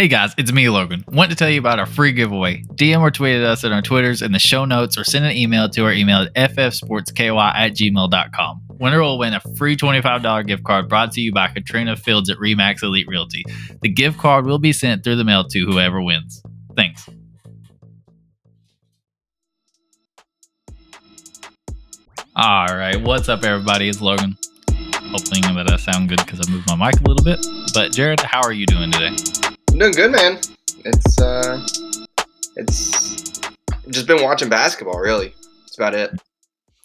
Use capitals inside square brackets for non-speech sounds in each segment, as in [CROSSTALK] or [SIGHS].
Hey guys, it's me, Logan. Want to tell you about our free giveaway. DM or tweet at us at our Twitters in the show notes or send an email to our email at ffsportsky at gmail.com. Winner will win a free $25 gift card brought to you by Katrina Fields at Remax Elite Realty. The gift card will be sent through the mail to whoever wins. Thanks. All right, what's up, everybody? It's Logan. Hopefully, that I sound good because I moved my mic a little bit. But Jared, how are you doing today? Doing good, man. It's uh, it's just been watching basketball. Really, that's about it.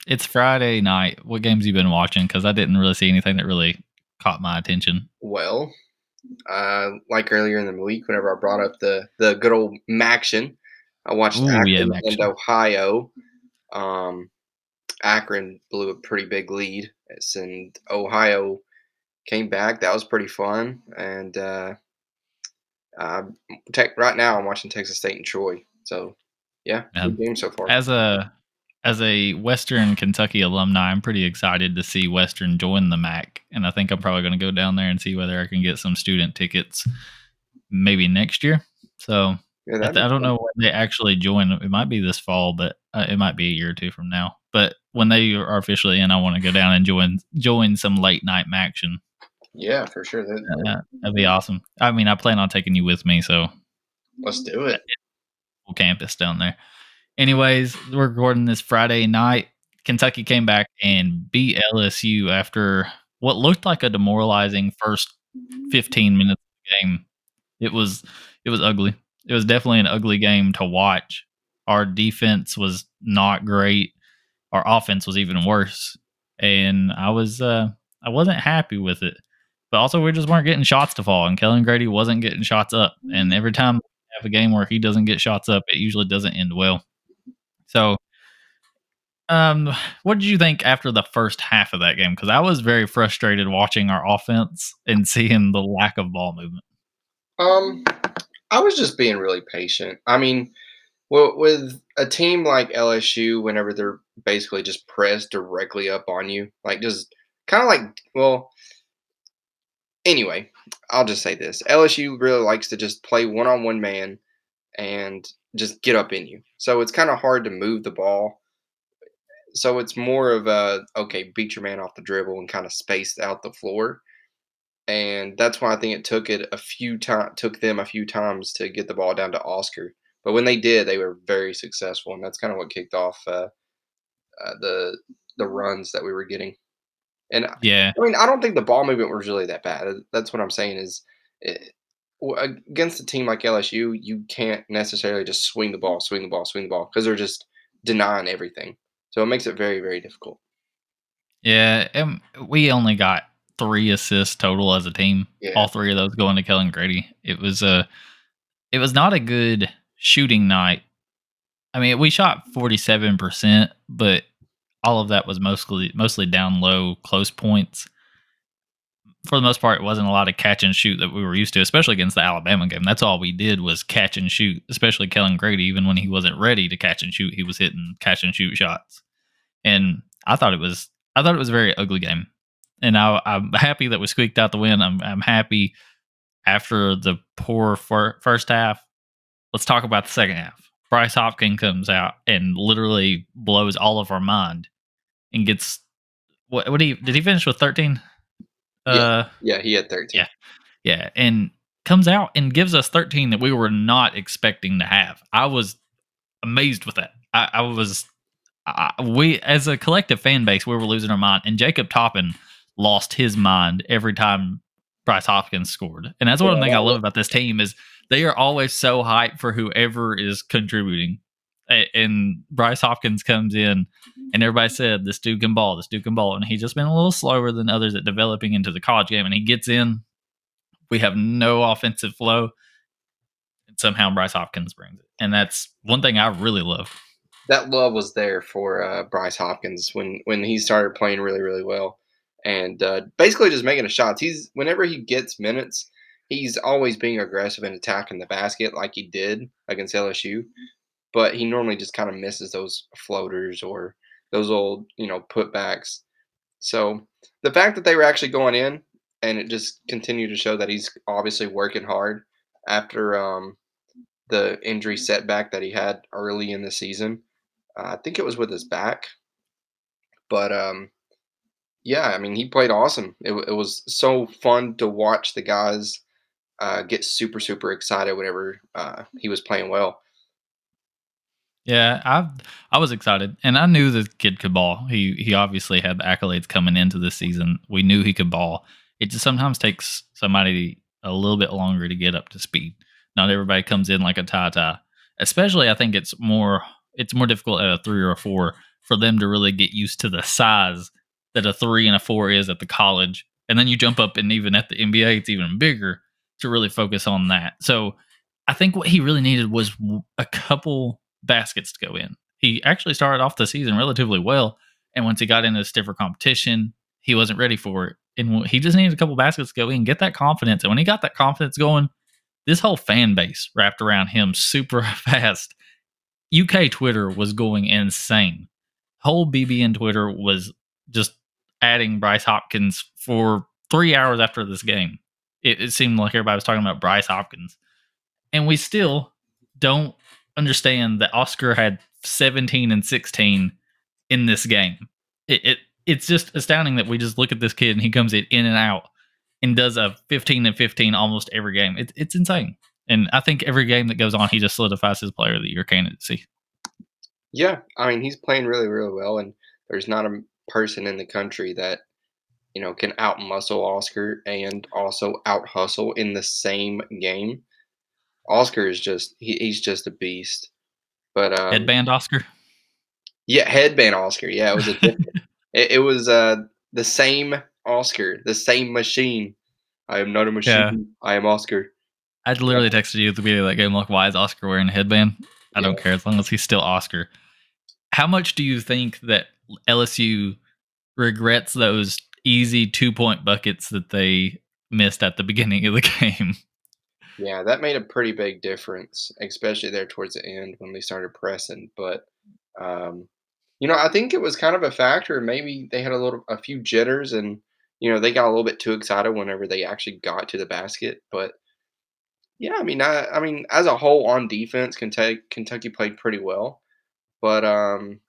It's Friday night. What games you been watching? Because I didn't really see anything that really caught my attention. Well, uh, like earlier in the week, whenever I brought up the the good old MACtion, I watched Ooh, Akron yeah, and Ohio. Um, Akron blew a pretty big lead, and Ohio came back. That was pretty fun. And uh, uh, tech, right now, I'm watching Texas State and Troy. So, yeah, Yeah. good game so far. As a as a Western Kentucky alumni, I'm pretty excited to see Western join the MAC, and I think I'm probably going to go down there and see whether I can get some student tickets, maybe next year. So yeah, I, th- I don't fun. know when they actually join. It might be this fall, but uh, it might be a year or two from now. But when they are officially in, I want to go down and join join some late night action. Yeah, for sure. That, Uh, that'd be awesome. I mean, I plan on taking you with me, so Let's do it. campus down there. Anyways, we're recording this Friday night. Kentucky came back and beat LSU after what looked like a demoralizing first 15 minutes of the game. It was it was ugly. It was definitely an ugly game to watch. Our defense was not great. Our offense was even worse. And I was uh I wasn't happy with it. But also we just weren't getting shots to fall and Kellan Grady wasn't getting shots up. And every time we have a game where he doesn't get shots up, it usually doesn't end well. So um what did you think after the first half of that game? Because I was very frustrated watching our offense and [LAUGHS] seeing the lack of ball movement. Um, I was just being really patient. I mean, well, with a team like LSU, whenever they're basically just pressed directly up on you, like just kind of like, well, anyway, I'll just say this: LSU really likes to just play one-on-one man and just get up in you. So it's kind of hard to move the ball. So it's more of a okay, beat your man off the dribble and kind of space out the floor and that's why I think it took it a few time took them a few times to get the ball down to Oscar. But when they did, they were very successful, and that's kind of what kicked off uh, uh, the the runs that we were getting. And yeah, I mean, I don't think the ball movement was really that bad. That's what I'm saying is. Eh, it, against a team like LSU, you can't necessarily just swing the ball, swing the ball, swing the ball because they're just denying everything. So it makes it very, very difficult. Yeah, and we only got three assists total as a team. Yeah. All three of those going to Kellan Grady. It was a, it was not a good shooting night. I mean, we shot forty seven percent, but all of that was mostly mostly down low, close points. For the most part, it wasn't a lot of catch and shoot that we were used to, especially against the Alabama game. That's all we did was catch and shoot, especially Kellan Grady. Even when he wasn't ready to catch and shoot, he was hitting catch and shoot shots. And I thought it was I thought it was a very ugly game. And I, I'm happy that we squeaked out the win. I'm I'm happy after the poor fir- first half. Let's talk about the second half. Bryce Hopkins comes out and literally blows all of our mind and gets what? What did he did he finish with 13? Yeah. Uh, Yeah, he had 13. Yeah. yeah, and comes out and gives us 13 that we were not expecting to have. I was amazed with that. I, I was, I, we as a collective fan base, we were losing our mind, and Jacob Toppin lost his mind every time Bryce Hopkins scored, and that's one Yeah, thing I love about this team is they are always so hyped for whoever is contributing. A- And Bryce Hopkins comes in, and everybody said this dude can ball, this dude can ball, and he's just been a little slower than others at developing into the college game. And he gets in, we have no offensive flow, and somehow Bryce Hopkins brings it, and that's one thing I really love. that love was there for uh, Bryce Hopkins when when he started playing really really well, and uh, basically just making the shots. He's whenever he gets minutes, he's always being aggressive and attacking the basket like he did against LSU, but he normally just kind of misses those floaters or those old you know putbacks. So the fact that they were actually going in and it just continued to show that he's obviously working hard after um, the injury setback that he had early in the season. Uh, I think it was with his back, but um, yeah, I mean he played awesome. It, it was so fun to watch the guys uh, get super super excited whenever uh, he was playing well. Yeah, I I was excited, and I knew the kid could ball. He he obviously had the accolades coming into this season. We knew he could ball. It just sometimes takes somebody a little bit longer to get up to speed. Not everybody comes in like a Ty. Especially, I think it's more it's more difficult at a three or a four for them to really get used to the size that a three and a four is at the college, and then you jump up and even at the NBA, it's even bigger to really focus on that. So, I think what he really needed was a couple baskets to go in. He actually started off the season relatively well, and once he got into a stiffer competition, he wasn't ready for it. And he just needed a couple baskets to go in, get that confidence. And when he got that confidence going, this whole fan base wrapped around him super [LAUGHS] fast. UK Twitter was going insane. Whole BBN Twitter was just adding Bryce Hopkins for three hours after this game. It, it seemed like everybody was talking about Bryce Hopkins. And we still don't understand that Oscar had 17 and 16 in this game. It, it it's just astounding that we just look at this kid and he comes in in and out and does a 15 and 15 almost every game. It, it's insane. And I think every game that goes on, he just solidifies his player of the year candidacy. Yeah, I mean he's playing really, really well, and there's not a person in the country that you know can out muscle Oscar and also out hustle in the same game. Oscar is just he, he's just a beast. But um, headband Oscar. Yeah, headband Oscar. Yeah, it was a [LAUGHS] it, it, was uh the same Oscar, the same machine. I am not a machine. Yeah. I am Oscar. I literally texted you at the beginning of that game, like, why is Oscar wearing a headband? I yeah. don't care as long as he's still Oscar. How much do you think that LSU regrets those easy two point buckets that they missed at the beginning of the [LAUGHS] game? Yeah, that made a pretty big difference, especially there towards the end when they started pressing. But um, you know, I think it was kind of a factor. Maybe they had a little, a few jitters, and you know, they got a little bit too excited whenever they actually got to the basket. But yeah, I mean, I, I mean, as a whole on defense, Kentucky, Kentucky played pretty well, but um,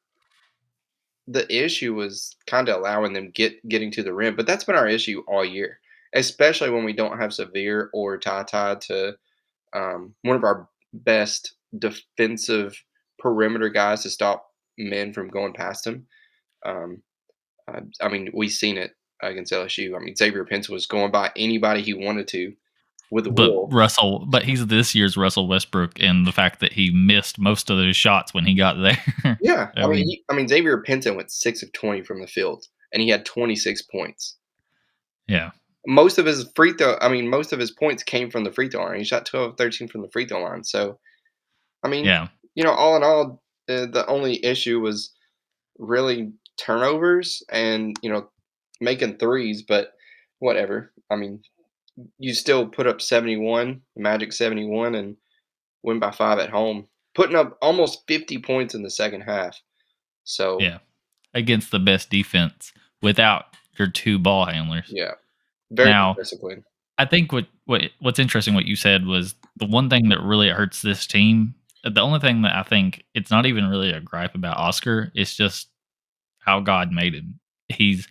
the issue was kind of allowing them get getting to the rim. But that's been our issue all year especially when we don't have Sahvir or Tata to um, one of our best defensive perimeter guys to stop men from going past him. Um, I, I, mean, we've seen it against LSU. I mean, Xavier Pinson was going by anybody he wanted to with the but. Russell, but he's this year's Russell Westbrook, and the fact that he missed most of those shots when he got [LAUGHS] there. yeah, I, I mean, he, I mean, Xavier Pinson went six of twenty from the field, and he had twenty six points. Yeah, most of his free throw, I mean, most of his points came from the free throw line. He shot 12 13 from the free throw line. So, I mean, yeah, you know, all in all, the, the only issue was really turnovers and, you know, making threes, but whatever. I mean, you still put up 71, Magic 71, and win by five at home, putting up almost 50 points in the second half. So, yeah, against the best defense without your two ball handlers. Yeah. Very now, disciplined. I think what, what what's interesting what you said was the one thing that really hurts this team. Uh, the only thing that I think it's not even really a gripe about Oscar. It's just how God made him. He's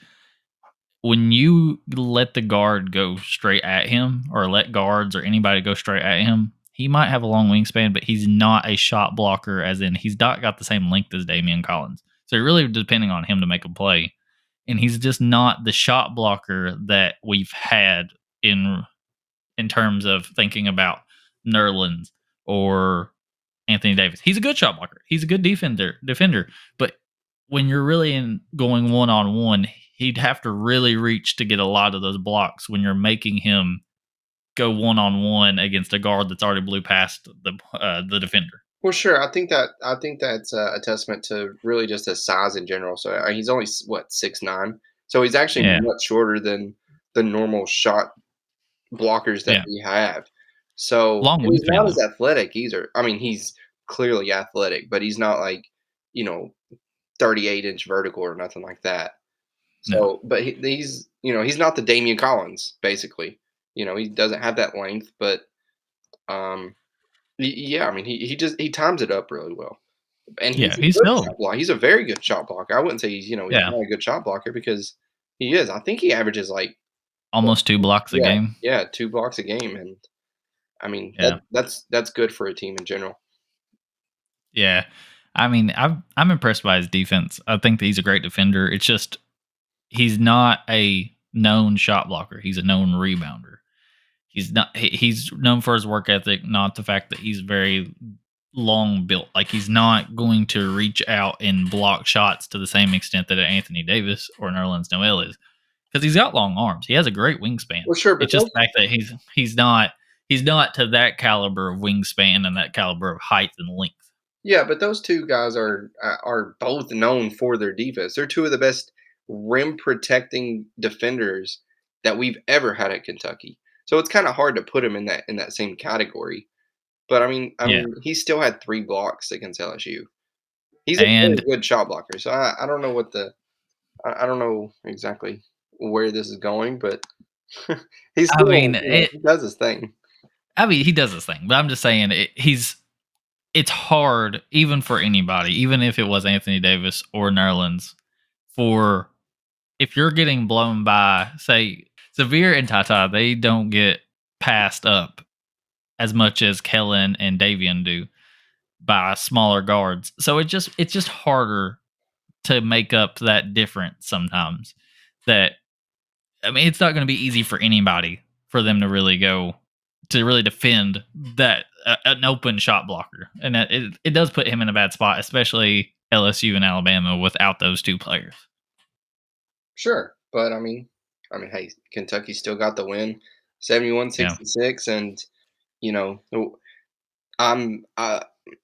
when you let the guard go straight at him, or let guards or anybody go straight at him, he might have a long wingspan, but he's not a shot blocker. As in, he's not got the same length as Daimion Collins. So really depending on him to make a play and he's just not the shot blocker that we've had in in terms of thinking about Nerlens or Anthony Davis. He's a good shot blocker. He's a good defender defender, but when you're really in going one on one, he'd have to really reach to get a lot of those blocks when you're making him go one on one against a guard that's already blew past the uh, the defender. Well, sure. I think that I think that's a, testament to really just his size in general. So uh, he's only what six nine, so he's actually yeah. much shorter than the normal shot blockers that yeah. we have. So Long he's not as athletic either. I mean, he's clearly athletic, but he's not like you know thirty eight inch vertical or nothing like that. So, no. but he, he's you know he's not the Daimion Collins basically. You know he doesn't have that length, but Um, yeah, I mean, he he just he times it up really well, and Yeah, he's a he's still. He's a very good shot blocker. I wouldn't say he's, you know, he's yeah, not a good shot blocker because he is. I think he averages, like, almost 2 blocks a yeah, game. yeah, 2 blocks a game, and, I mean, that that's that's good for a team in general. Yeah. I mean, I'm I'm impressed by his defense. I think that he's a great defender. It's just he's not a known shot blocker. He's a known rebounder. He's not he- he's known for his work ethic, not the fact that he's very long built. Like he's not going to reach out and block shots to the same extent that Anthony Davis or Nerlens Noel is. Because he's got long arms. He has a great wingspan. Well, sure, but It's just the fact that he's he's not he's not to that caliber of wingspan and that caliber of height and length. yeah, but those 2 guys are uh, are both known for their defense. They're 2 of the best rim protecting defenders that we've ever had at Kentucky. So it's kinda hard to put him in that in that same category. But, I mean I Yeah. mean, he still had 3 blocks against LSU. He's a And good shot blocker, so I I don't know what the I I don't know exactly where this is going, but [LAUGHS] he's I mean, it he does his thing. I mean, he does his thing, but I'm just saying it, he's it's hard even for anybody, even if it was Anthony Davis or Nerlens, for if you're getting blown by, say, Sahvir and Tata, they don't get passed up as much as Kellan and Davion do by smaller guards. So it just it's just harder to make up that difference sometimes. That I mean, it's not going to be easy for anybody for them to really go to really defend that uh, an open shot blocker, and that, it it does put him in a bad spot, especially LSU and Alabama without those two players. Sure, but I mean I mean, hey, Kentucky still got the win, Yeah, 71-66, and, you know, I'm uh,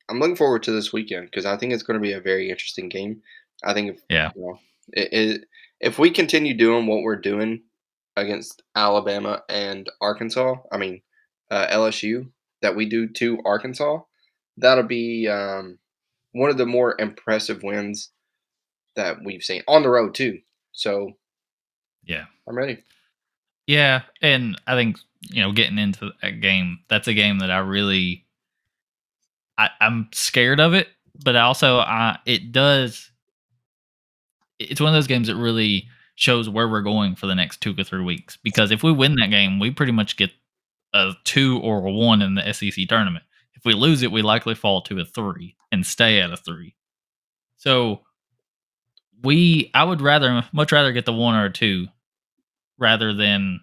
I'm looking forward to this weekend because I think it's gonna be a very interesting game. I think if, yeah, you know, it it if we continue doing what we're doing against Alabama and Arkansas, I mean, uh, LSU, that we do to Arkansas, that'll be, um, one of the more impressive wins that we've seen on the road too. So, yeah, I'm ready. yeah. And I think you know, getting into that game, that's a game that I really I, I'm scared of it, but also I it does it's one of those games that really shows where we're going for the next two to three weeks. Because if we win that game, we pretty much get a two or a one in the SEC tournament. If we lose it, we likely fall to a three and stay at a three. So we, I would rather, much rather get the one or two rather than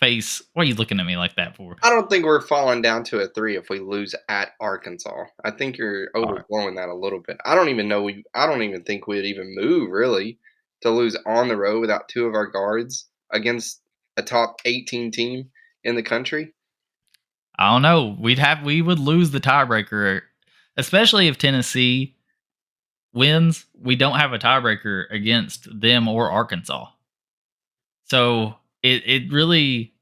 face. What are you looking at me like that for? I don't think we're falling down to a 3 if we lose at Arkansas. I think you're overblowing that a little bit. I don't even know we I don't even think we'd even move really to lose on the road without 2 of our guards against a top 18 team in the country. I don't know. We'd have, we would lose the tiebreaker, especially if Tennessee wins. We don't have a tiebreaker against them or Arkansas. So it it really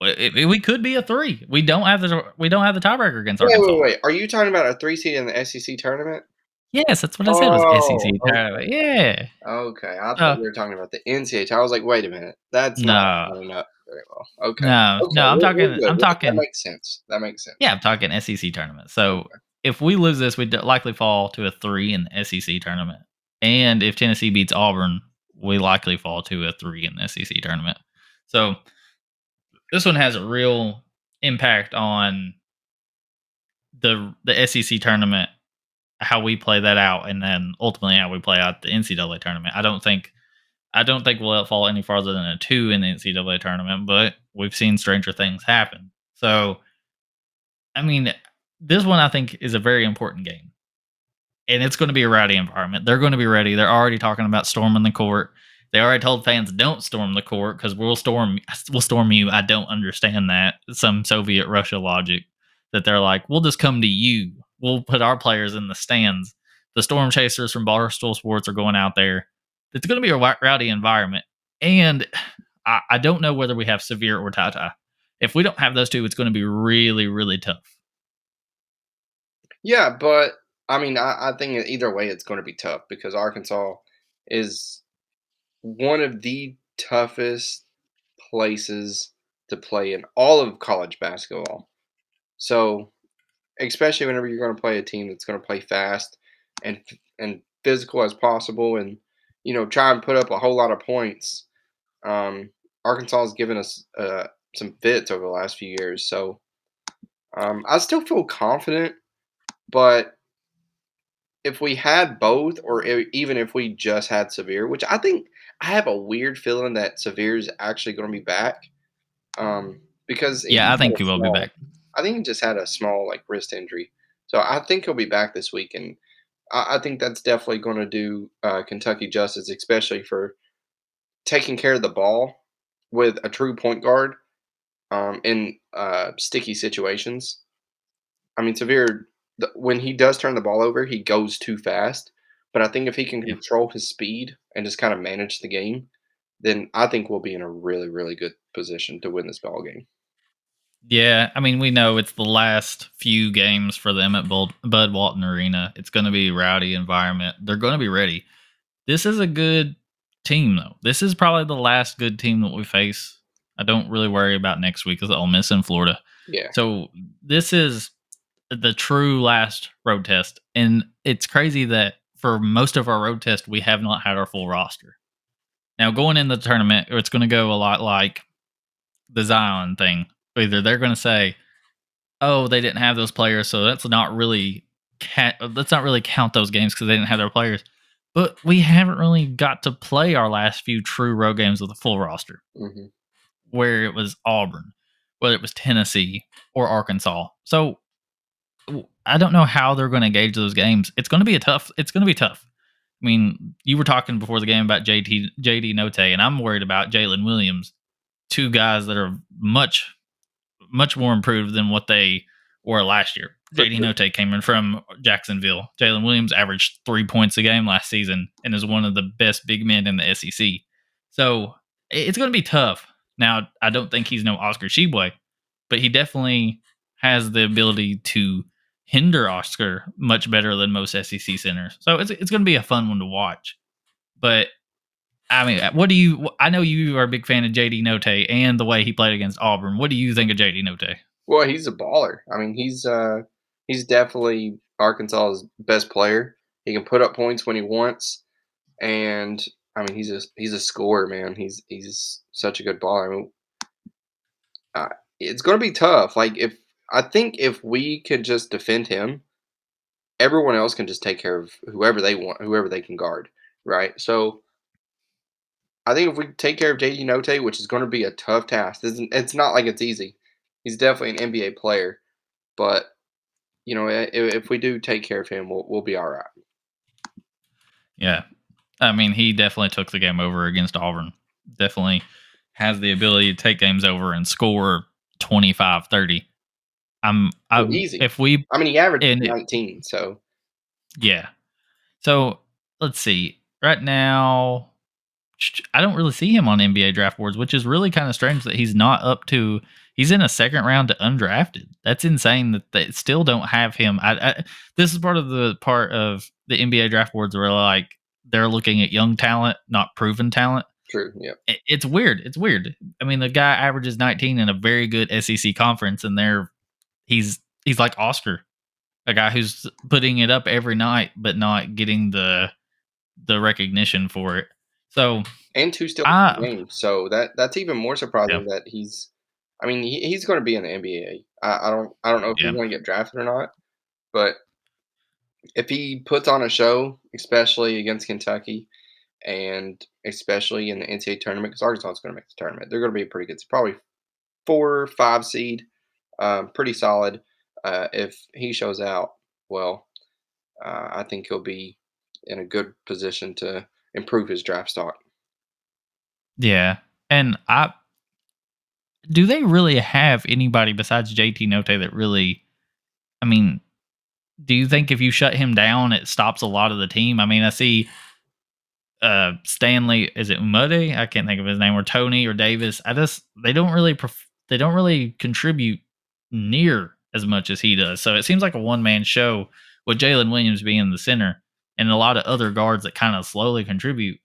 it, it- we could be a three. We don't have the we don't have the tiebreaker against Wait, Arkansas. wait, wait. Are you talking about a 3 seed in the SEC tournament? Yes, that's what I said was SEC Oh, tournament. Yeah. Okay, I Uh, thought you were talking about the NCAA. I was like, "Wait a minute. That's not no, lining up very well." Okay. no, Okay, no. I'm we're we're talking. I'm We're- That talking. makes sense. That makes sense. Yeah, I'm talking SEC tournament. So Okay. If we lose this, we'd likely fall to a three in the SEC tournament. And if Tennessee beats Auburn, we likely fall to a three in the SEC tournament. So this one has a real impact on the the SEC tournament, how we play that out, and then ultimately how we play out the NCAA tournament. I don't think I don't think we'll fall any farther than a two in the NCAA tournament, but we've seen stranger things happen. So I mean, this one I think is a very important game. And it's going to be a rowdy environment. They're going to be ready. They're already talking about storming the court. They already told fans don't storm the court because we'll storm we'll storm you. I don't understand that. Some Soviet Russia logic that they're like, we'll just come to you. We'll put our players in the stands. The storm chasers from Barstool Sports are going out there. It's going to be a rowdy environment. And I, I don't know whether we have Sahvir or Tata. If we don't have those two, it's going to be really, really tough. Yeah, but I mean, I, I think either way, it's going to be tough because Arkansas is one of the toughest places to play in all of college basketball. So, especially whenever you're going to play a team that's going to play fast and and physical as possible, and you know try and put up a whole lot of points. Um, Arkansas has given us uh, some fits over the last few years, so um, I still feel confident. But if we had both, or even if we just had Sahvir, which I think I have a weird feeling that Sahvir is actually going to be back. Um, because yeah, I think he will be back. I think he just had a small like wrist injury, so I think he'll be back this week, and I, I think that's definitely going to do uh, Kentucky justice, especially for taking care of the ball with a true point guard um, in uh, sticky situations. I mean, Sahvir when he does turn the ball over, he goes too fast. But I think if he can yeah. control his speed and just kind of manage the game, then I think we'll be in a really, really good position to win this ball game. Yeah, I mean, we know it's the last few games for them at Bud, Bud Walton Arena. It's going to be rowdy environment. They're going to be ready. This is a good team, though. This is probably the last good team that we face. I don't really worry about next week because I'll miss in Florida. Yeah. So this is the true last road test. And it's crazy that for most of our road test, we have not had our full roster. Now, going in the tournament, it's going to go a lot like the Zion thing. Either they're going to say, "Oh, they didn't have those players, so that's not really let's not really count those games because they didn't have their players." But we haven't really got to play our last few true road games with a full roster, mm-hmm. where it was Auburn, whether it was Tennessee or Arkansas. So I don't know how they're going to gauge those games. It's going to be a tough. It's going to be tough. I mean, you were talking before the game about JT JD Notae, and I'm worried about Jaylin Williams, two guys that are much, much more improved than what they were last year. JD Notae came in from Jacksonville. Jaylin Williams averaged three points a game last season and is one of the best big men in the SEC. So it's going to be tough. Now, I don't think he's no Oscar Tshiebwe, but he definitely has the ability to hinder Oscar much better than most SEC centers. So it's it's going to be a fun one to watch. But I mean, what do you? I know you are a big fan of JD Notae and the way he played against Auburn. What do you think of JD Notae? Well, he's a baller. I mean, he's uh he's definitely Arkansas's best player. He can put up points when he wants, and I mean, he's a he's a scorer, man. He's he's such a good baller. I mean, uh, it's going to be tough. Like if I think if we could just defend him, everyone else can just take care of whoever they want, whoever they can guard, right? So I think if we take care of JD Notae, which is going to be a tough task, it's not like it's easy. He's definitely an NBA player, but you know, if, we do take care of him, we'll we'll be all right. Yeah, I mean, he definitely took the game over against Auburn. Definitely has the ability to take games over and score 25, 30. I'm, I'm easy. If we, I mean, he averaged and, 19, so yeah. So let's see. Right now, I don't really see him on NBA draft boards, which is really kind of strange that he's not up to. He's in a second round to undrafted. That's insane that they still don't have him. I, I, this is part of the part of the NBA draft boards where like they're looking at young talent, not proven talent. True. Yeah. it's weird. It's weird. I mean, the guy averages 19 in a very good SEC conference, and they're he's he's like Oscar, a guy who's putting it up every night but not getting the the recognition for it. So and two still uh, games, so that that's even more surprising yeah. that he's. I mean, he, he's going to be in the NBA. I, I don't I don't know if yeah. he's going to get drafted or not, but if he puts on a show, especially against Kentucky, and especially in the NCAA tournament, because Arkansas is going to make the tournament, they're going to be a pretty good. It's probably four, five seed um, pretty solid. Uh, if he shows out well, uh, I think he'll be in a good position to improve his draft stock. Yeah, and I do they really have anybody besides JD Notae that really? I mean, do you think if you shut him down, it stops a lot of the team? I mean, I see uh Stanley is it Umude? I can't think of his name or Toney or Davis. I just they don't really pref- they don't really contribute near as much as he does. So it seems like a one man show with Jaylin Williams being the center and a lot of other guards that kind of slowly contribute.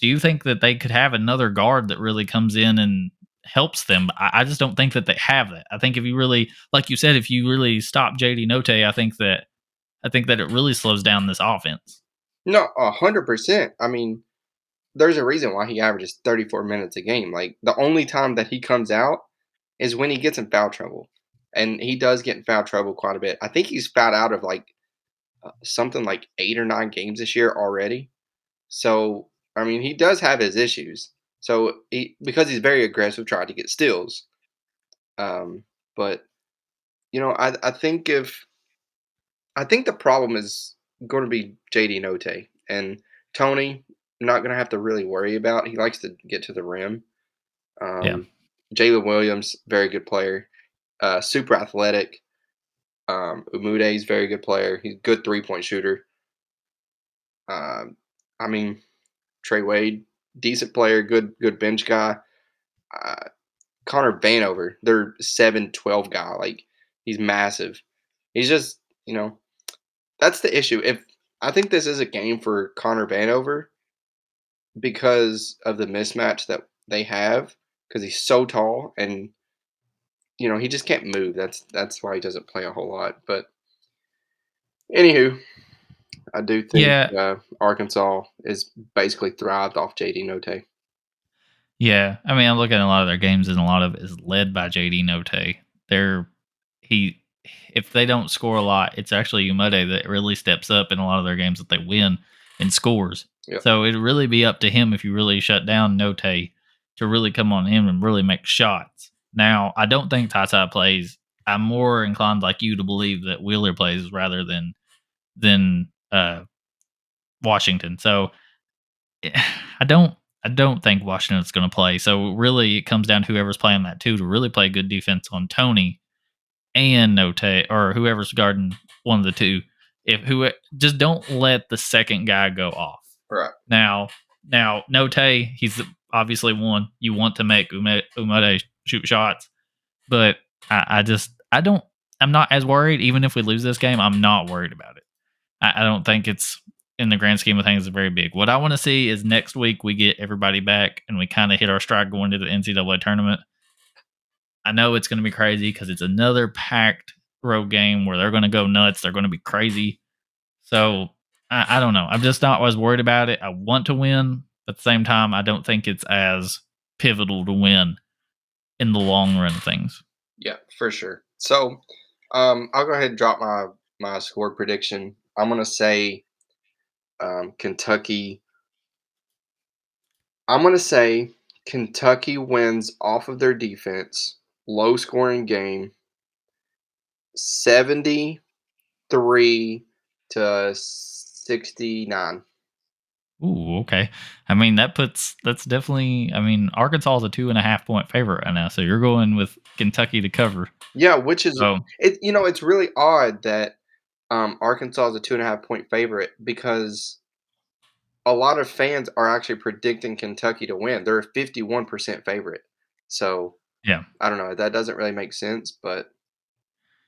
Do you think that they could have another guard that really comes in and helps them. I, I just don't think that they have that. I think if you really, like you said, if you really stop JD Notae, I think that I think that it really slows down this offense. No, a hundred percent. I mean, there's a reason why he averages 34 minutes a game. Like the only time that he comes out is when he gets in foul trouble, and he does get in foul trouble quite a bit. I think he's fouled out of like uh, something like eight or nine games this year already. So I mean, he does have his issues. So he because he's very aggressive, trying to get steals. Um, but you know, I I think if I think the problem is going to be JD Notae and Toney. Not going to have to really worry about. He likes to get to the rim. Um, Yeah. Jaylin Williams, very good player, uh, super athletic. Um, Umude is very good player. He's a good three point shooter. Um, I mean, Trey Wade, decent player, good good bench guy. Uh, Connor Vanover, their 7-12 guy, like he's massive. He's just, you know, that's the issue. If I think this is a game for Connor Vanover because of the mismatch that they have, because he's so tall and you know he just can't move. That's that's why he doesn't play a whole lot. But anywho, I do think Yeah. uh, Arkansas is basically thrived off JD Notae. Yeah, I mean, I'm looking at a lot of their games, and a lot of it is led by JD Notae. They're he, if they don't score a lot, it's actually Umude that really steps up in a lot of their games that they win and scores. Yep. So it'd really be up to him if you really shut down Notae to really come on him and really make shots. Now, I don't think Tata plays. I'm more inclined, like you, to believe that Wheeler plays rather than than uh, Washington. So [SIGHS] I don't I don't think Washington's going to play. So really, it comes down to whoever's playing that too to really play good defense on Toney and Notae or whoever's guarding one of the two. If who just don't let the second guy go off. Right. Now, now Notae, he's obviously one you want to make Ume- Umude shoot shots, but I, I just I don't I'm not as worried. Even if we lose this game, I'm not worried about it. I, I don't think it's in the grand scheme of things very big. What I want to see is next week we get everybody back and we kind of hit our stride going to the NCAA tournament. I know it's going to be crazy because it's another packed road game where they're going to go nuts. They're going to be crazy. So I, I don't know. I'm just not as worried about it. I want to win, at the same time, I don't think it's as pivotal to win in the long run things. Yeah, for sure. So, um, I'll go ahead and drop my my score prediction. I'm gonna say um, Kentucky. I'm gonna say Kentucky wins off of their defense, low scoring game, seventy three to sixty nine. Ooh, okay. I mean, that puts that's definitely. I mean, Arkansas is a two and a half point favorite right now, so you're going with Kentucky to cover. Yeah, which is So it. You know, it's really odd that um, Arkansas is a two and a half point favorite because a lot of fans are actually predicting Kentucky to win. They're a fifty one percent favorite. So Yeah. I don't know. That doesn't really make sense, but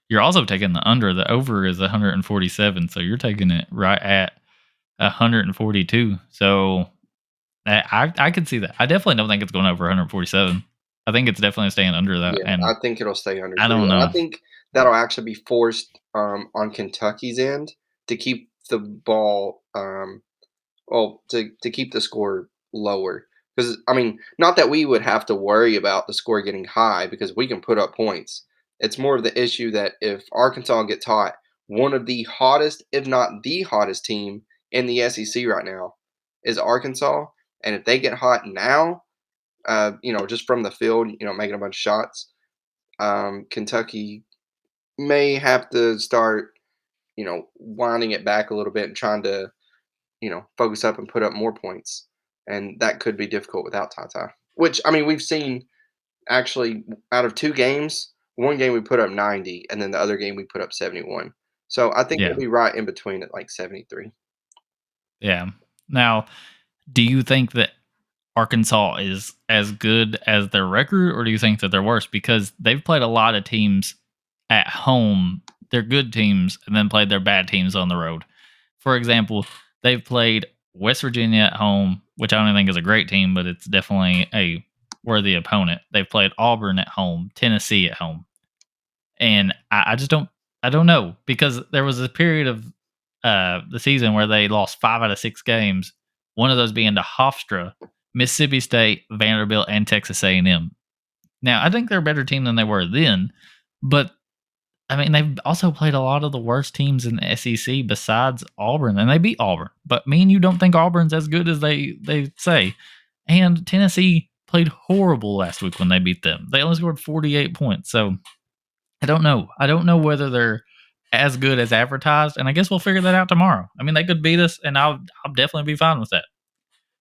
you're also taking the under. The over is 147, so you're taking it right at 142. So I I, could see that. I definitely don't think it's going over 147. I think it's definitely staying under that. yeah, and I think it'll stay under. I don't know. I think that'll actually be forced um, on Kentucky's end to keep the ball, um, well, to to keep the score lower. Because I mean, not that we would have to worry about the score getting high because we can put up points. It's more of the issue that if Arkansas gets hot, one of the hottest, if not the hottest team in the SEC right now is Arkansas, and if they get hot now, uh, you know, just from the field, you know, making a bunch of shots, um, Kentucky may have to start, you know, winding it back a little bit and trying to, you know, focus up and put up more points. And that could be difficult without Tata. Which I mean, we've seen actually out of two games, one game we put up 90, and then the other game we put up 71. So I think Yeah. we'll be right in between at like 73. Yeah. Now, do you think that Arkansas is as good as their record, or do you think that they're worse? Because they've played a lot of teams at home, they're good teams, and then played their bad teams on the road. For example, they've played West Virginia at home, which I don't think is a great team, but it's definitely a worthy opponent. They've played Auburn at home, Tennessee at home, and I, I just don't. I don't know because there was a period of uh, the season where they lost five out of six games. One of those being to Hofstra, Mississippi State, Vanderbilt, and Texas A&M. Now, I think they're a better team than they were then, but I mean, they've also played a lot of the worst teams in the SEC besides Auburn, and they beat Auburn. But me and you don't think Auburn's as good as they they say. And Tennessee played horrible last week when they beat them. They only scored 48 points. So I don't know. I don't know whether they're as good as advertised, and I guess we'll figure that out tomorrow. I mean, they could beat us, and I'll I'll definitely be fine with that.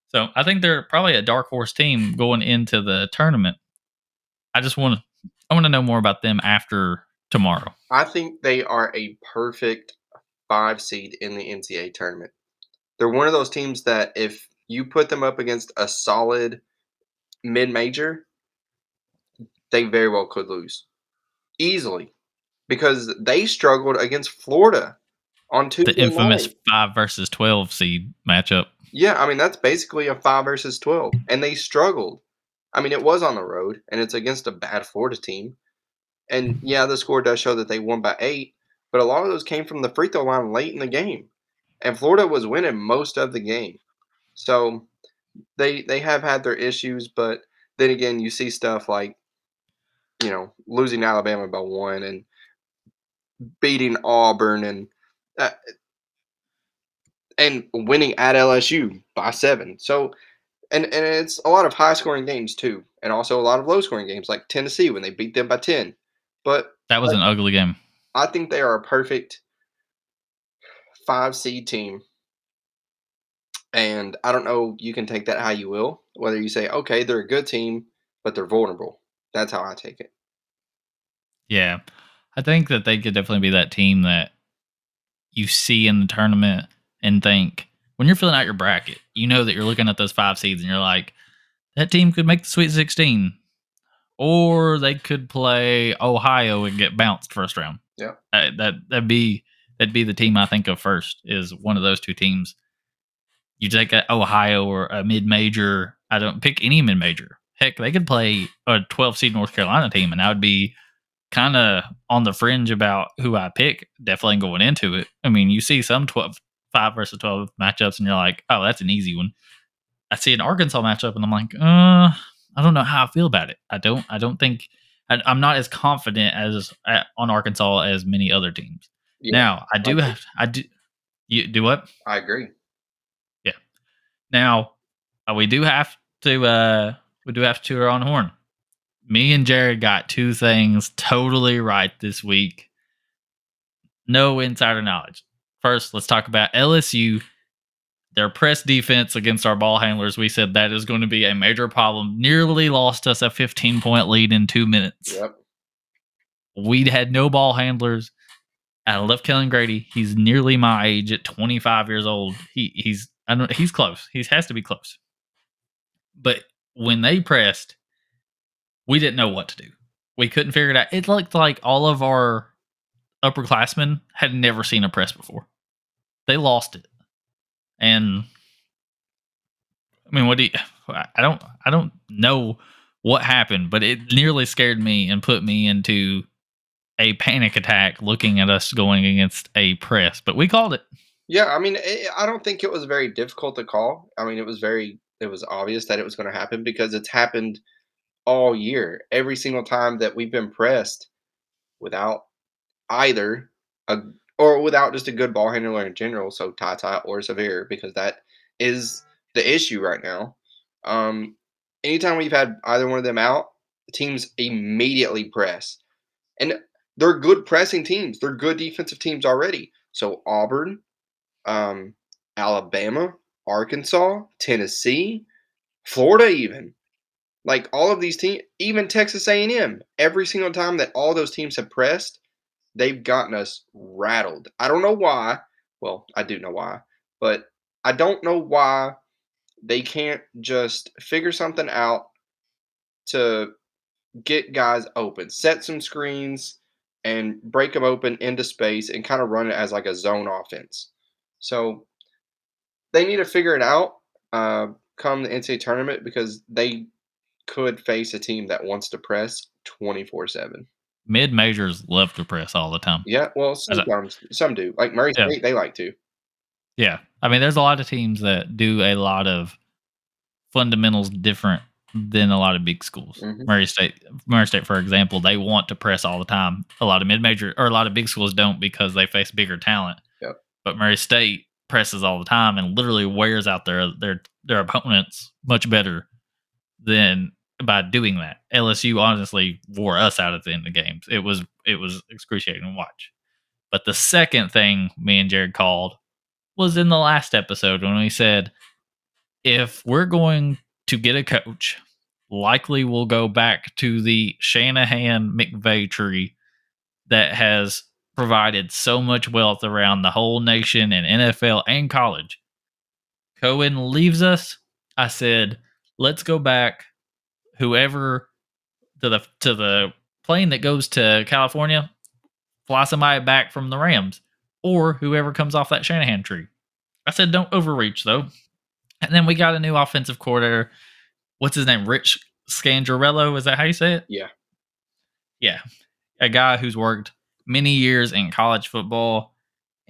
So I think they're probably a dark horse team going into the tournament. I just want to I want to know more about them after tomorrow. I think they are a perfect five seed in the NCAA tournament. They're one of those teams that if you put them up against a solid mid major, they very well could lose easily because they struggled against Florida on Tuesday. The infamous night. five versus twelve seed matchup. Yeah, I mean that's basically a five versus twelve, and they struggled. I mean, it was on the road, and it's against a bad Florida team. And yeah, the score does show that they won by eight, but a lot of those came from the free throw line late in the game, and Florida was winning most of the game. So they they have had their issues, but then again, you see stuff like you know losing Alabama by one and beating Auburn and uh, and winning at LSU by seven. So and and it's a lot of high scoring games too, and also a lot of low scoring games like Tennessee when they beat them by ten. But That was an ugly game. I think they are a perfect five seed team. And I don't know, you can take that how you will. Whether you say, okay, they're a good team, but they're vulnerable. That's how I take it. Yeah. I think that they could definitely be that team that you see in the tournament and think when you're filling out your bracket, you know that you're looking at those five seeds and you're like, that team could make the Sweet 16. Or they could play Ohio and get bounced first round. Yeah. Uh, that that'd be that'd be the team I think of first is one of those two teams. You take a Ohio or a mid major. I don't pick any mid major. Heck, they could play a 12 seed North Carolina team, and I would be kind of on the fringe about who I pick. Definitely going into it. I mean, you see some 12 five versus 12 matchups, and you're like, oh, that's an easy one. I see an Arkansas matchup, and I'm like, uh, I don't know how I feel about it. I don't. I don't think I, I'm not as confident as uh, on Arkansas as many other teams. Yeah, Now I do agree. have. I do. You do what? I agree. Yeah. Now uh, we do have to. uh We do have to toot our own horn. Me and Jared got two things totally right this week. No insider knowledge. First, let's talk about LSU. Their press defense against our ball handlers. We said that is going to be a major problem. Nearly lost us a 15 point lead in two minutes. Yep. we had no ball handlers. I love Kellan Grady. He's nearly my age at 25 years old. He he's I don't he's close. He has to be close. But when they pressed, we didn't know what to do. We couldn't figure it out. It looked like all of our upperclassmen had never seen a press before. They lost it. And I mean, what do you I don't I don't know what happened, but it nearly scared me and put me into a panic attack looking at us going against a press. But we called it. Yeah, I mean, it, I don't think it was very difficult to call. I mean, it was very, it was obvious that it was going to happen because it's happened all year. Every single time that we've been pressed without either a or without just a good ball handler in general, so Tata or Sahvir, because that is the issue right now. Um, anytime we've had either one of them out, teams immediately press, and they're good pressing teams. They're good defensive teams already. So Auburn, um, Alabama, Arkansas, Tennessee, Florida, even like all of these teams, even Texas A&M. Every single time that all those teams have pressed, they've gotten us rattled. I don't know why. Well, I do know why, but I don't know why they can't just figure something out to get guys open, set some screens, and break them open into space and kind of run it as like a zone offense. So they need to figure it out uh, come the NCAA tournament because they could face a team that wants to press 24 7. Mid majors love to press all the time. Yeah, well, a- sometimes some do. Like Murray Yeah. State, they like to. Yeah. I mean, there's a lot of teams that do a lot of fundamentals different than a lot of big schools. Mhm. Murray State, Murray State, for example, they want to press all the time. A lot of mid major or a lot of big schools don't because they face bigger talent. Yep. But Murray State presses all the time and literally wears out their their their opponents much better than by doing that. LSU honestly wore us out at the end of the games. It was it was excruciating to watch. But the second thing me and Jared called was in the last episode when we said if we're going to get a coach, likely we'll go back to the Shanahan McVay tree that has provided so much wealth around the whole nation and NFL and college. Coen leaves us. I said, let's go back. Whoever to the to the plane that goes to California, fly somebody back from the Rams, or whoever comes off that Shanahan tree. I said, don't overreach though. And then we got a new offensive coordinator. What's his name? Rich Scangarello. Is that how you say it? Yeah. Yeah. A guy who's worked many years in college football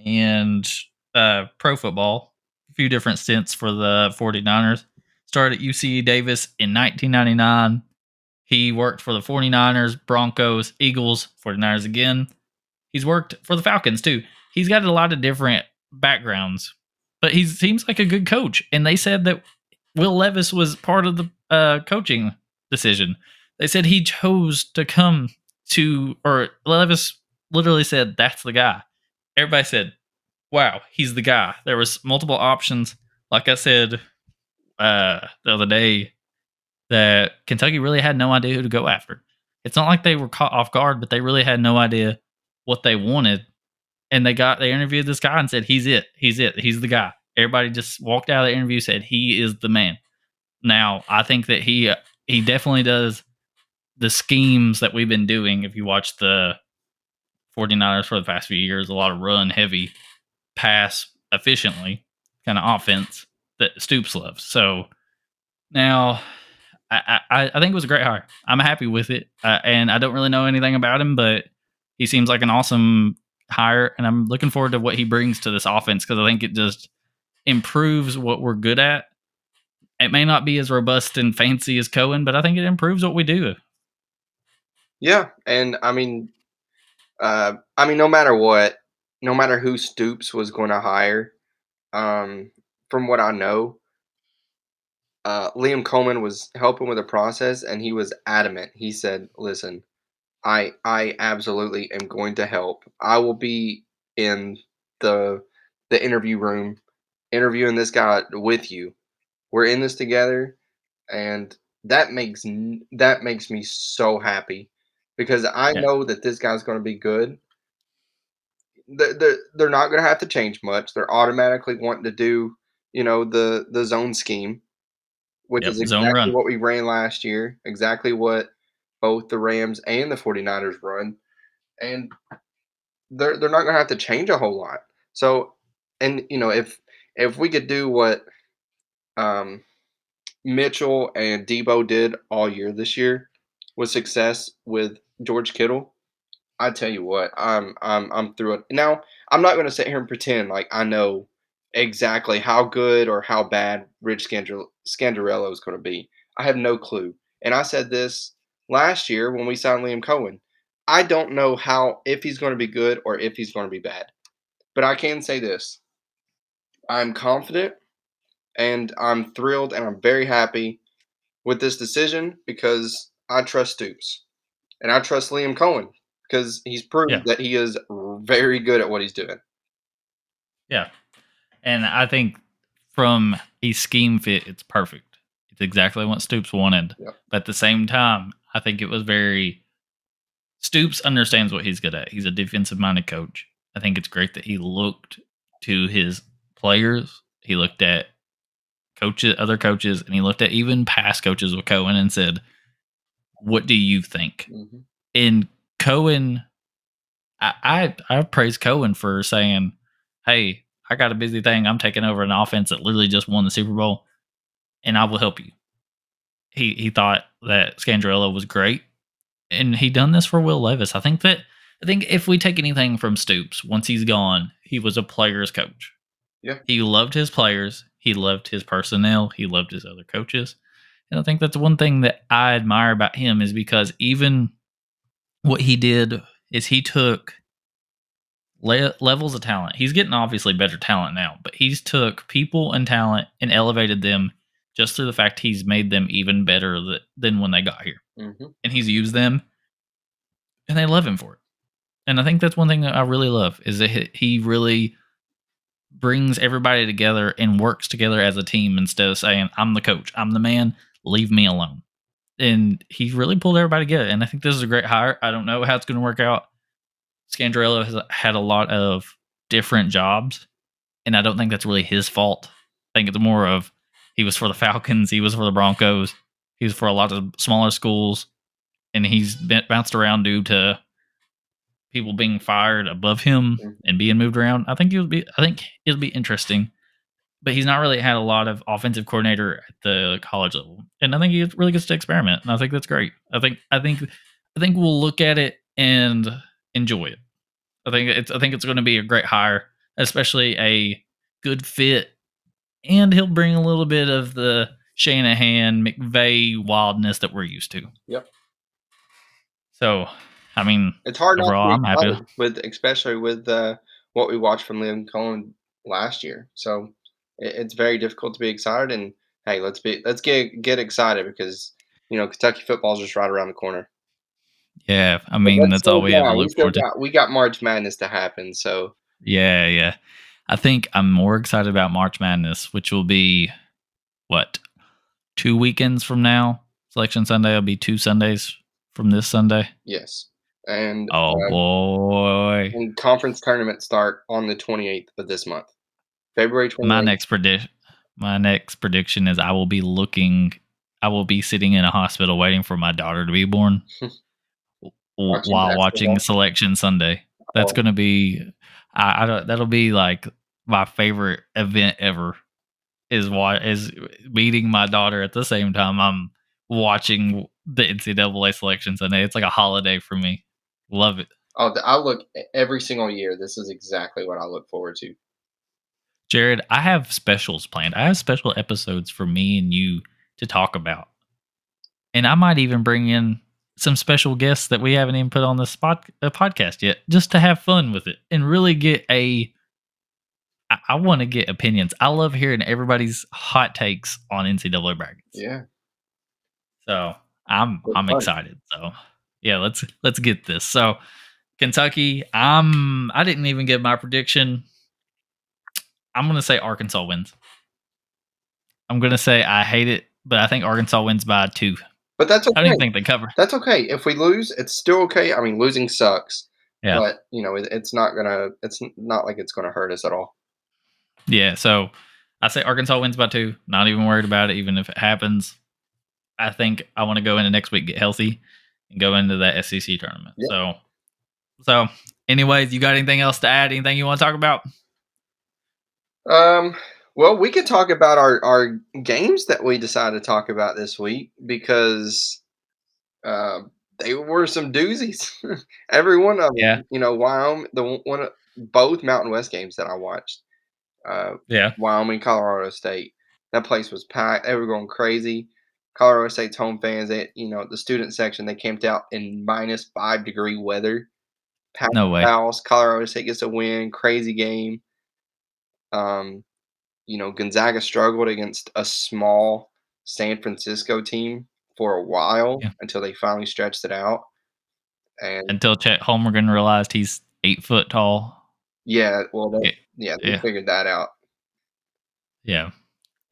and uh, pro football, a few different stints for the 49ers. Started at UC Davis in 1999. He worked for the 49ers, Broncos, Eagles, 49ers again. He's worked for the Falcons too. He's got a lot of different backgrounds, but he seems like a good coach. And they said that Will Levis was part of the uh, coaching decision. They said he chose to come to, or Levis literally said, "That's the guy." Everybody said, "Wow, he's the guy." There was multiple options. Like I said uh, the other day, that Kentucky really had no idea who to go after. It's not like they were caught off guard, but they really had no idea what they wanted. And they got they interviewed this guy and said, "He's it. He's it. He's the guy." Everybody just walked out of the interview said he is the man. Now, I think that he he definitely does the schemes that we've been doing. If you watch the 49ers for the past few years, a lot of run heavy, pass efficiently kind of offense that Stoops loves. So now I, I, I think it was a great hire. I'm happy with it. Uh, and I don't really know anything about him, but he seems like an awesome hire. And I'm looking forward to what he brings to this offense because I think it just improves what we're good at. It may not be as robust and fancy as Coen, but I think it improves what we do. Yeah, and I mean, uh, I mean, no matter what, no matter who Stoops was going to hire, um, from what I know, uh, Liam Coleman was helping with the process, and he was adamant. He said, "Listen, I I absolutely am going to help. I will be in the the interview room, interviewing this guy with you. We're in this together, and that makes that makes me so happy because I Yeah. know that this guy's going to be good. They're, they're, they're not going to have to change much. They're automatically wanting to do, you know, the the zone scheme, which Yep, is exactly what we ran last year, exactly what both the Rams and the 49ers run. And they're they're not going to have to change a whole lot. So, and you know, if if we could do what um Mitchell and Deebo did all year this year with success with George Kittle, I tell you what, I'm I'm I'm through it. Now, I'm not going to sit here and pretend like I know exactly how good or how bad Rich Scandar- Scandarello is going to be. I have no clue. And I said this last year when we signed Liam Coen. I don't know how if he's going to be good or if he's going to be bad. But I can say this. I'm confident and I'm thrilled and I'm very happy with this decision because I trust Stoops and I trust Liam Coen because he's proved Yeah. that he is very good at what he's doing. Yeah. And I think from a scheme fit, it's perfect. It's exactly what Stoops wanted. Yep. But at the same time, I think it was very Stoops understands what he's good at. He's a defensive minded coach. I think it's great that he looked to his players. He looked at coaches, other coaches, and he looked at even past coaches with Coen and said, What do you think? Mhm. and Coen, I, I I praise Coen for saying, "Hey, I got a busy thing. I'm taking over an offense that literally just won the Super Bowl, and I will help you." he he thought that Scandrella was great, and he done this for Will Levis. I think that I think if we take anything from Stoops, once he's gone, he was a player's coach. Yeah. he loved his players. He loved his personnel. He loved his other coaches, and I think that's one thing that I admire about him is because even what he did is he took le- levels of talent. He's getting obviously better talent now, but he's took people and talent and elevated them just through the fact he's made them even better th- than when they got here. hmm And he's used them and they love him for it. And I think that's one thing that I really love is that he- he really brings everybody together and works together as a team instead of saying, I'm the coach, I'm the man, leave me alone. And he really pulled everybody together. And I think this is a great hire. I don't know how it's going to work out. Scandrella has had a lot of different jobs, and I don't think that's really his fault. I think it's more of he was for the Falcons, he was for the Broncos, he was for a lot of smaller schools, and he's been bounced around due to people being fired above him and being moved around. I think it would be I think it'll be interesting. But he's not really had a lot of offensive coordinator at the college level. And I think he really gets to experiment. And I think that's great. I think I think I think we'll look at it and enjoy it. I think it's I think it's going to be a great hire, especially a good fit, and he'll bring a little bit of the Shanahan McVay wildness that we're used to. Yep. So, I mean, It's hard not Overall, to I'm happy. with, especially with uh, what we watched from Liam Coen last year. So it, it's very difficult to be excited. And hey, let's be let's get get excited because you know Kentucky football's just right around the corner. Yeah, I mean let's that's all we have to look forward to. got, we got March Madness to happen. So Yeah, yeah. I think I'm more excited about March Madness, which will be what two weekends from now. Selection Sunday will be two Sundays from this Sunday. yes, and Oh uh, boy! and conference tournaments start on the 28th of this month, February 28th. My next prediction, my next prediction is I will be looking. I will be sitting in a hospital waiting for my daughter to be born [LAUGHS] Watching while watching? Selection Sunday. That's Oh. gonna be. I, I don't. That'll be like my favorite event ever. Is what is meeting my daughter at the same time I'm watching the NCAA Selection Sunday. It's like a holiday for me. Love it. Oh, I look every single year. This is exactly what I look forward to. Jared, I have specials planned. I have special episodes for me and you to talk about. And I might even bring in some special guests that we haven't even put on the spot uh, podcast yet, just to have fun with it and really get a. I, I want to get opinions. I love hearing everybody's hot takes on NCAA brackets. Yeah. So I'm Good I'm fun. excited. So yeah, let's let's get this. So Kentucky, I'm I didn't even give my prediction. I'm gonna say Arkansas wins. I'm gonna say I hate it, but I think Arkansas wins by two. But that's okay. I don't even think they cover. That's okay. If we lose, it's still okay. I mean, losing sucks. Yeah. But you know, it, it's not gonna. It's not like it's gonna hurt us at all. Yeah, so I say Arkansas wins by two. Not even worried about it, even if it happens. I think I want to go into next week get healthy and go into that SEC tournament. Yep. So, so anyways, you got anything else to add? Anything you want to talk about? Um. Well, we could talk about our our games that we decided to talk about this week because, uh, they were some doozies. [LAUGHS] Every one of them. Yeah. You know, Wyoming. The one- one. of- Both Mountain West games that I watched. Uh, Yeah. Wyoming, Colorado State. That place was packed. They were going crazy. Colorado State's home fans, they, you know, the student section, they camped out in minus five degree weather. Packed No way. house. Colorado State gets a win. Crazy game. Um, you know, Gonzaga struggled against a small San Francisco team for a while Yeah. until they finally stretched it out. And Until Chet Holmgren realized he's eight foot tall. yeah, well, they, Yeah. yeah, they Yeah. figured that out. Yeah.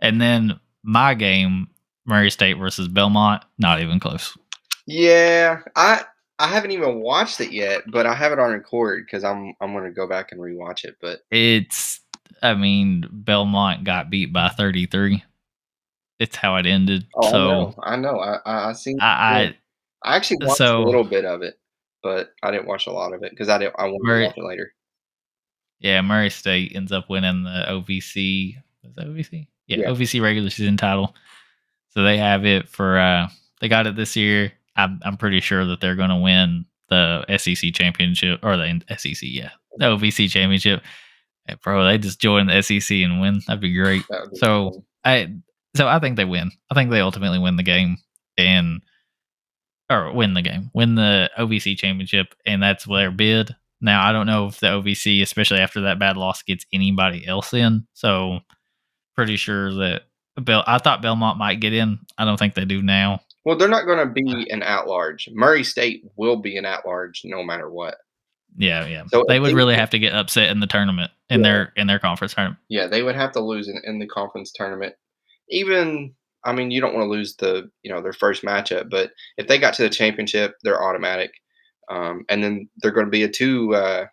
And then my game, Murray State versus Belmont, not even close. Yeah, I I haven't even watched it yet, but I have it on record because I'm I'm gonna go back and rewatch it. But It's, I mean, Belmont got beat by 33. It's how it ended. oh, so I know, I know, I I, I seen. I, I, I actually watched so- a little bit of it, but I didn't watch a lot of it because I didn't. I wanted Murray- to watch it later. yeah, Murray State ends up winning the OVC. Was that OVC? Yeah, Yeah. OVC regular season title. So they have it for uh they got it this year. I'm I'm pretty sure that they're going to win the SEC championship or the SEC, yeah, the OVC championship. Hey, bro, they just join the SEC and win. That'd be great. That would be So fun. I so I think they win. I think they ultimately win the game and or win the game, win the OVC championship, and that's their bid. Now I don't know if the OVC, especially after that bad loss, gets anybody else in. So pretty sure that Bel I thought Belmont might get in. I don't think they do now. well, they're not going to be uh, an at large. Murray State will be an at large no matter what. Yeah, yeah. So they would think- really have to get upset in the tournament in Yeah. their in their conference tournament. Yeah, they would have to lose in, in the conference tournament. Even, I mean, you don't want to lose the you know their first matchup, but if they got to the championship, they're automatic. Um, and then they're going to be a two uh,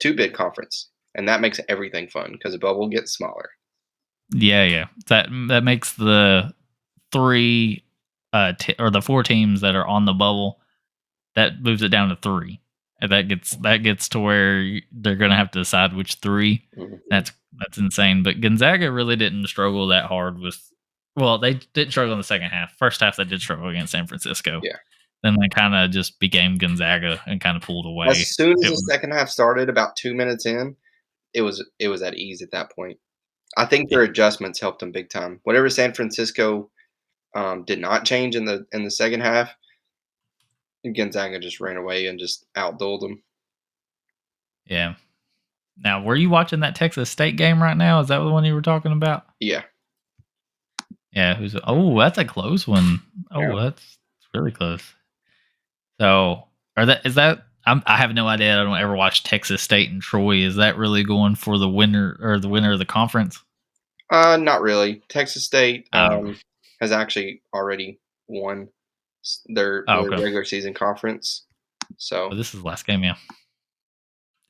two bid conference, and that makes everything fun because the bubble gets smaller. Yeah, yeah. That that makes the three uh t- or the four teams that are on the bubble that moves it down to three. And that gets that gets to where they're going to have to decide which three. Mhm. That's that's insane. But Gonzaga really didn't struggle that hard with. Well, they didn't struggle in the second half. First half, they did struggle against San Francisco. Yeah. Then they kind of just became Gonzaga and kind of pulled away. As soon as it the was- second half started, about two minutes in, it was it was at ease at that point. I think their adjustments helped them big time. Whatever San Francisco um, did not change in the in the second half, Gonzaga just ran away and just outdueled them. Yeah. Now, were you watching that Texas State game right now? Is that the one you were talking about? Yeah, Yeah. Who's? Oh, that's a close one. Oh, Yeah. that's really close. So, are that is that? I'm, I have no idea. I don't ever watch Texas State and Troy. Is that really going for the winner or the winner of the conference? uh, not really. Texas State Oh. um, has actually already won their, Oh, their okay. regular season conference. So Oh, this is the last game, yeah.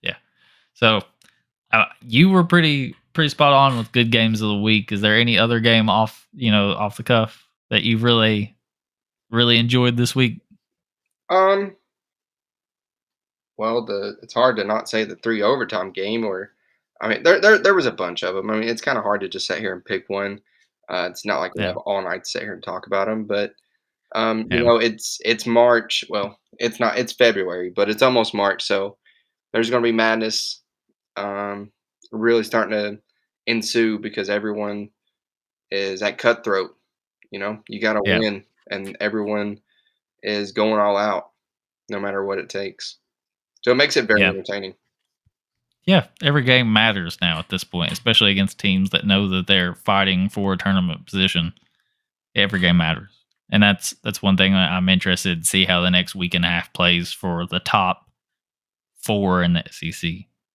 Yeah. So, uh, you were pretty pretty spot on with good games of the week. Is there any other game off you know off the cuff that you really really enjoyed this week? Um. Well, the it's hard to not say the three overtime game, or I mean, there there there was a bunch of them. I mean, it's kind of hard to just sit here and pick one. Uh, it's not like we Yeah. have all night to sit here and talk about them, but um, you Yeah. know, it's it's March. Well, it's not. It's February, but it's almost March, so there's going to be madness. Um, really starting to ensue because everyone is at cutthroat. You know, you got to Yeah. win, and everyone is going all out, no matter what it takes. So it makes it very Yeah. entertaining. Yeah, every game matters now at this point, especially against teams that know that they're fighting for a tournament position. Every game matters, and that's that's one thing I'm interested to see how the next week and a half plays for the top four in the SEC.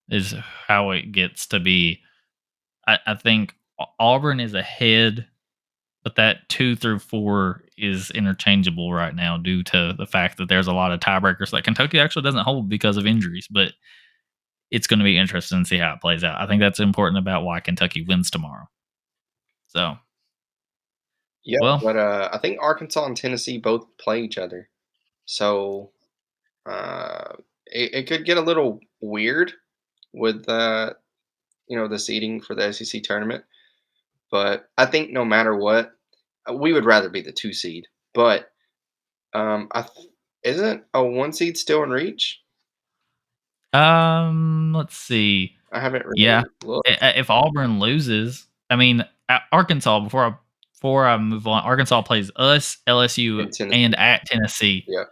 Is how it gets to be. I, I think Auburn is ahead, but that two through four is interchangeable right now due to the fact that there's a lot of tiebreakers that Kentucky actually doesn't hold because of injuries, but it's going to be interesting to see how it plays out. I think that's important about why Kentucky wins tomorrow. So, Yeah, Well- but uh, I think Arkansas and Tennessee both play each other, so uh, it, it could get a little weird with uh, you know the seeding for the SEC tournament. But I think no matter what, uh, we would rather be the two seed. But um, I th- isn't a one seed still in reach? um, let's see. I haven't really Yeah. looked. If Auburn loses, I mean Arkansas. Before I before I move on, Arkansas plays us, LSU, And and at Tennessee. Yeah.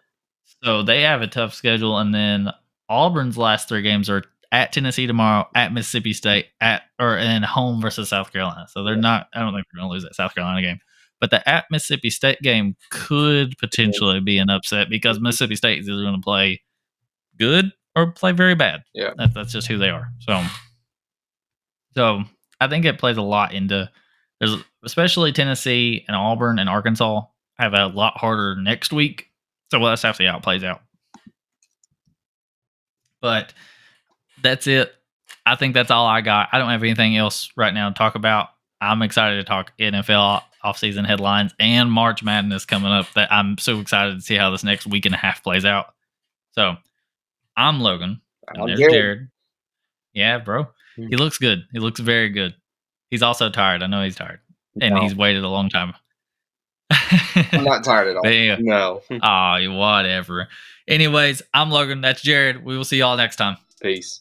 So they have a tough schedule, and then Auburn's last three games are at Tennessee tomorrow, at Mississippi State, at or and home versus South Carolina. So they're Yeah. not. I don't think they're going to lose that South Carolina game. But the at Mississippi State game could potentially be an upset because Mississippi State is either going to play good or play very bad. Yeah. That, that's just who they are. So, so I think it plays a lot into there's especially Tennessee and Auburn and Arkansas have a lot harder next week. So we'll have to see how it plays out. But that's it. I think that's all I got. I don't have anything else right now to talk about. I'm excited to talk NFL offseason headlines and March Madness coming up. That I'm so excited to see how this next week and a half plays out. So I'm Logan. And I'm there's Jared. Jared. Yeah, bro. He hmm. looks good. He looks very good. He's also tired. I know he's tired. And No. he's waited a long time. I'm not tired at all. [LAUGHS] Yeah. No. Oh, whatever. Anyways, I'm Logan. That's Jared. We will see y'all next time. Peace.